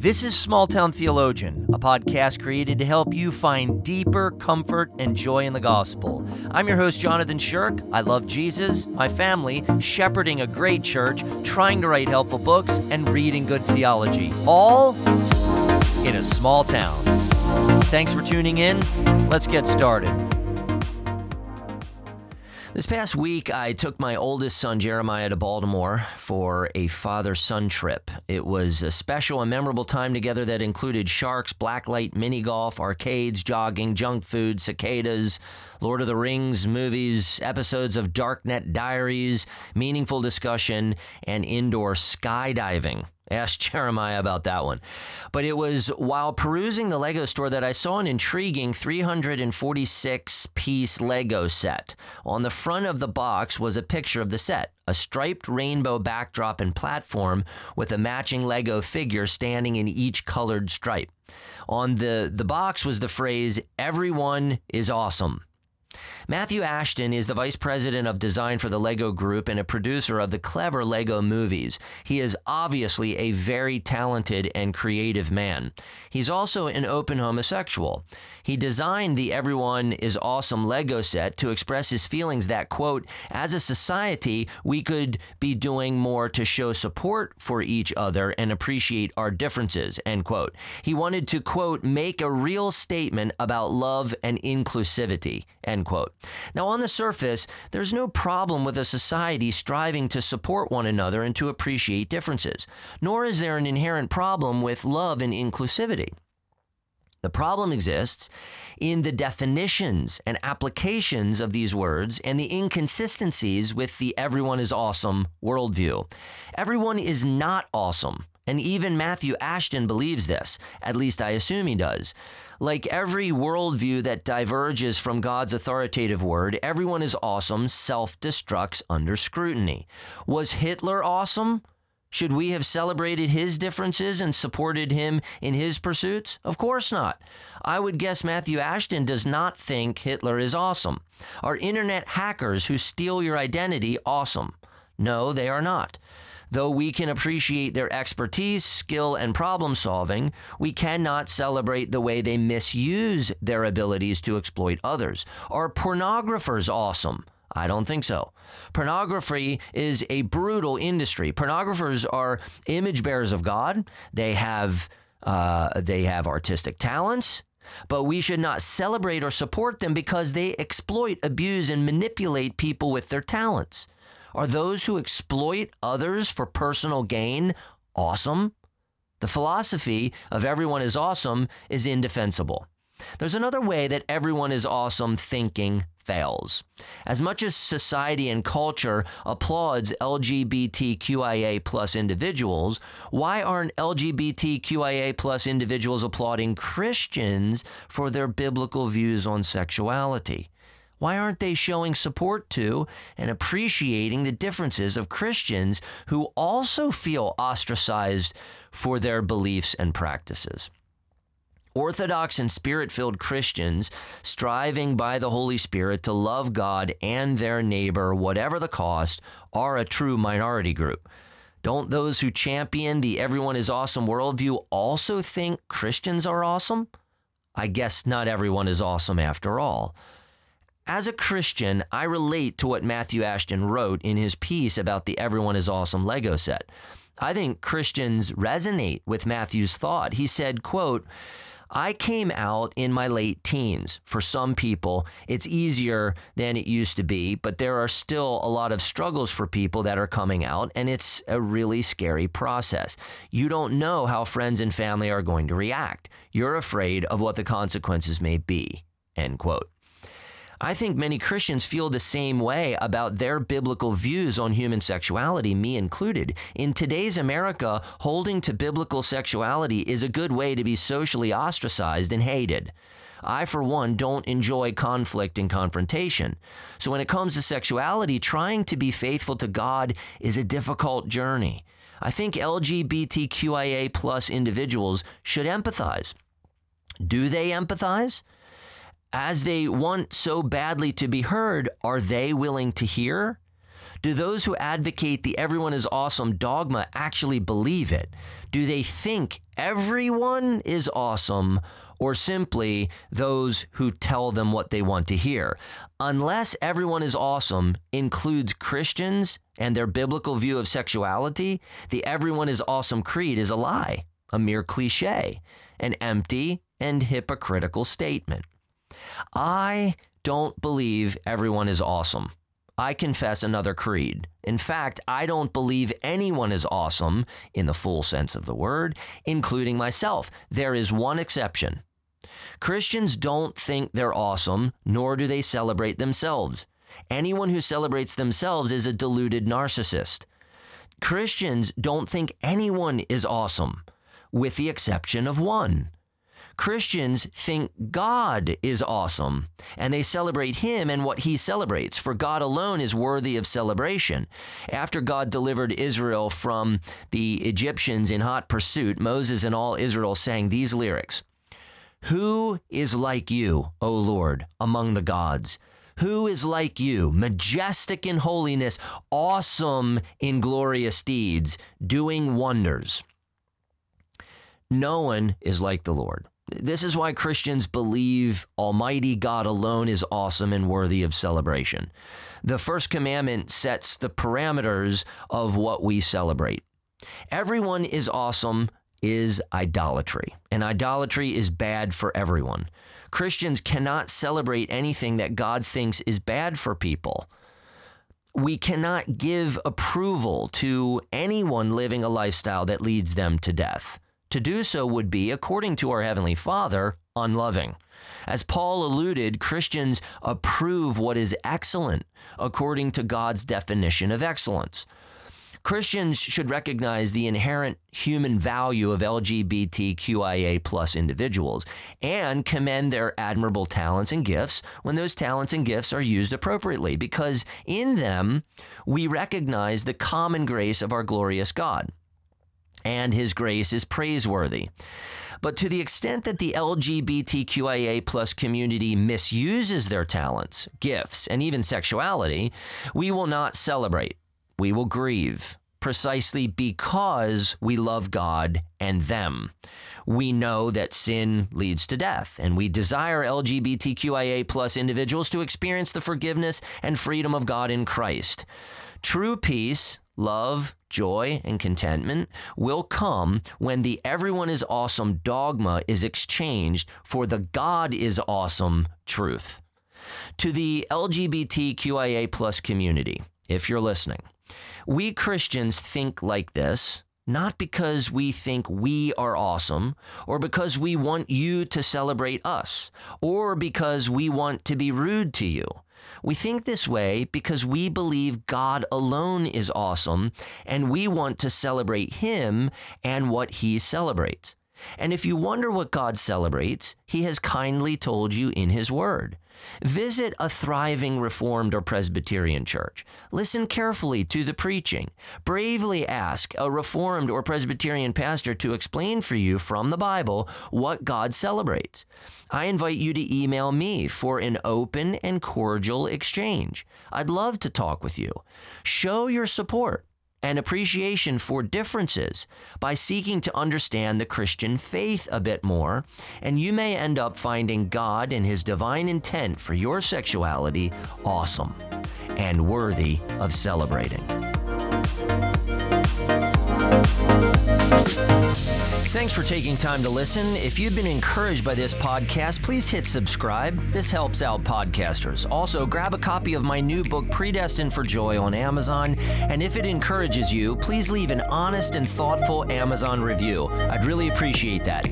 This is Small Town Theologian, a podcast created to help you find deeper comfort and joy in the gospel. I'm your host, Jonathan Shirk. I love Jesus, my family, shepherding a great church, trying to write helpful books, and reading good theology. All in a small town. Thanks for tuning in. Let's get started. This past week, I took my oldest son, Jeremiah, to Baltimore for a father son trip. It was a special and memorable time together that included sharks, blacklight, mini golf, arcades, jogging, junk food, cicadas, Lord of the Rings movies, episodes of Darknet Diaries, meaningful discussion, and indoor skydiving. Ask Jeremiah about that one. But it was while perusing the Lego store that I saw an intriguing 346 piece Lego set. On the front of the box was a picture of the set a striped rainbow backdrop and platform with a matching Lego figure standing in each colored stripe. On the, the box was the phrase, Everyone is awesome. Matthew Ashton is the vice president of design for the Lego Group and a producer of the clever Lego movies. He is obviously a very talented and creative man. He's also an open homosexual. He designed the Everyone is Awesome Lego set to express his feelings that, quote, as a society, we could be doing more to show support for each other and appreciate our differences, end quote. He wanted to, quote, make a real statement about love and inclusivity, end quote. Now, on the surface, there's no problem with a society striving to support one another and to appreciate differences, nor is there an inherent problem with love and inclusivity. The problem exists in the definitions and applications of these words and the inconsistencies with the everyone is awesome worldview. Everyone is not awesome. And even Matthew Ashton believes this. At least I assume he does. Like every worldview that diverges from God's authoritative word, everyone is awesome self destructs under scrutiny. Was Hitler awesome? Should we have celebrated his differences and supported him in his pursuits? Of course not. I would guess Matthew Ashton does not think Hitler is awesome. Are internet hackers who steal your identity awesome? No, they are not. Though we can appreciate their expertise, skill, and problem solving, we cannot celebrate the way they misuse their abilities to exploit others. Are pornographers awesome? I don't think so. Pornography is a brutal industry. Pornographers are image bearers of God. They have uh, they have artistic talents, but we should not celebrate or support them because they exploit, abuse, and manipulate people with their talents. Are those who exploit others for personal gain awesome? The philosophy of everyone is awesome is indefensible. There's another way that everyone is awesome thinking fails. As much as society and culture applauds LGBTQIA plus individuals, why aren't LGBTQIA plus individuals applauding Christians for their biblical views on sexuality? Why aren't they showing support to and appreciating the differences of Christians who also feel ostracized for their beliefs and practices? Orthodox and spirit filled Christians striving by the Holy Spirit to love God and their neighbor, whatever the cost, are a true minority group. Don't those who champion the everyone is awesome worldview also think Christians are awesome? I guess not everyone is awesome after all. As a Christian, I relate to what Matthew Ashton wrote in his piece about the Everyone is Awesome Lego set. I think Christians resonate with Matthew's thought. He said, quote, I came out in my late teens. For some people, it's easier than it used to be, but there are still a lot of struggles for people that are coming out, and it's a really scary process. You don't know how friends and family are going to react. You're afraid of what the consequences may be. End quote. I think many Christians feel the same way about their biblical views on human sexuality, me included. In today's America, holding to biblical sexuality is a good way to be socially ostracized and hated. I, for one, don't enjoy conflict and confrontation. So when it comes to sexuality, trying to be faithful to God is a difficult journey. I think LGBTQIA plus individuals should empathize. Do they empathize? As they want so badly to be heard, are they willing to hear? Do those who advocate the everyone is awesome dogma actually believe it? Do they think everyone is awesome or simply those who tell them what they want to hear? Unless everyone is awesome includes Christians and their biblical view of sexuality, the everyone is awesome creed is a lie, a mere cliche, an empty and hypocritical statement. I don't believe everyone is awesome. I confess another creed. In fact, I don't believe anyone is awesome in the full sense of the word, including myself. There is one exception. Christians don't think they're awesome, nor do they celebrate themselves. Anyone who celebrates themselves is a deluded narcissist. Christians don't think anyone is awesome, with the exception of one. Christians think God is awesome and they celebrate Him and what He celebrates, for God alone is worthy of celebration. After God delivered Israel from the Egyptians in hot pursuit, Moses and all Israel sang these lyrics Who is like you, O Lord, among the gods? Who is like you, majestic in holiness, awesome in glorious deeds, doing wonders? No one is like the Lord. This is why Christians believe Almighty God alone is awesome and worthy of celebration. The first commandment sets the parameters of what we celebrate. Everyone is awesome is idolatry, and idolatry is bad for everyone. Christians cannot celebrate anything that God thinks is bad for people. We cannot give approval to anyone living a lifestyle that leads them to death. To do so would be, according to our Heavenly Father, unloving. As Paul alluded, Christians approve what is excellent according to God's definition of excellence. Christians should recognize the inherent human value of LGBTQIA plus individuals and commend their admirable talents and gifts when those talents and gifts are used appropriately, because in them we recognize the common grace of our glorious God and his grace is praiseworthy. But to the extent that the LGBTQIA plus community misuses their talents, gifts, and even sexuality, we will not celebrate. We will grieve precisely because we love God and them. We know that sin leads to death, and we desire LGBTQIA plus individuals to experience the forgiveness and freedom of God in Christ. True peace, love, joy, and contentment will come when the everyone is awesome dogma is exchanged for the God is awesome truth. To the LGBTQIA plus community, if you're listening, we Christians think like this not because we think we are awesome, or because we want you to celebrate us, or because we want to be rude to you. We think this way because we believe God alone is awesome and we want to celebrate Him and what He celebrates. And if you wonder what God celebrates, He has kindly told you in His Word. Visit a thriving Reformed or Presbyterian church. Listen carefully to the preaching. Bravely ask a Reformed or Presbyterian pastor to explain for you from the Bible what God celebrates. I invite you to email me for an open and cordial exchange. I'd love to talk with you. Show your support and appreciation for differences by seeking to understand the Christian faith a bit more, and you may end up finding God and His divine intent for your sexuality awesome and worthy of celebrating. Thanks for taking time to listen. If you've been encouraged by this podcast, please hit subscribe. This helps out podcasters. Also, grab a copy of my new book, Predestined for Joy, on Amazon. And if it encourages you, please leave an honest and thoughtful Amazon review. I'd really appreciate that.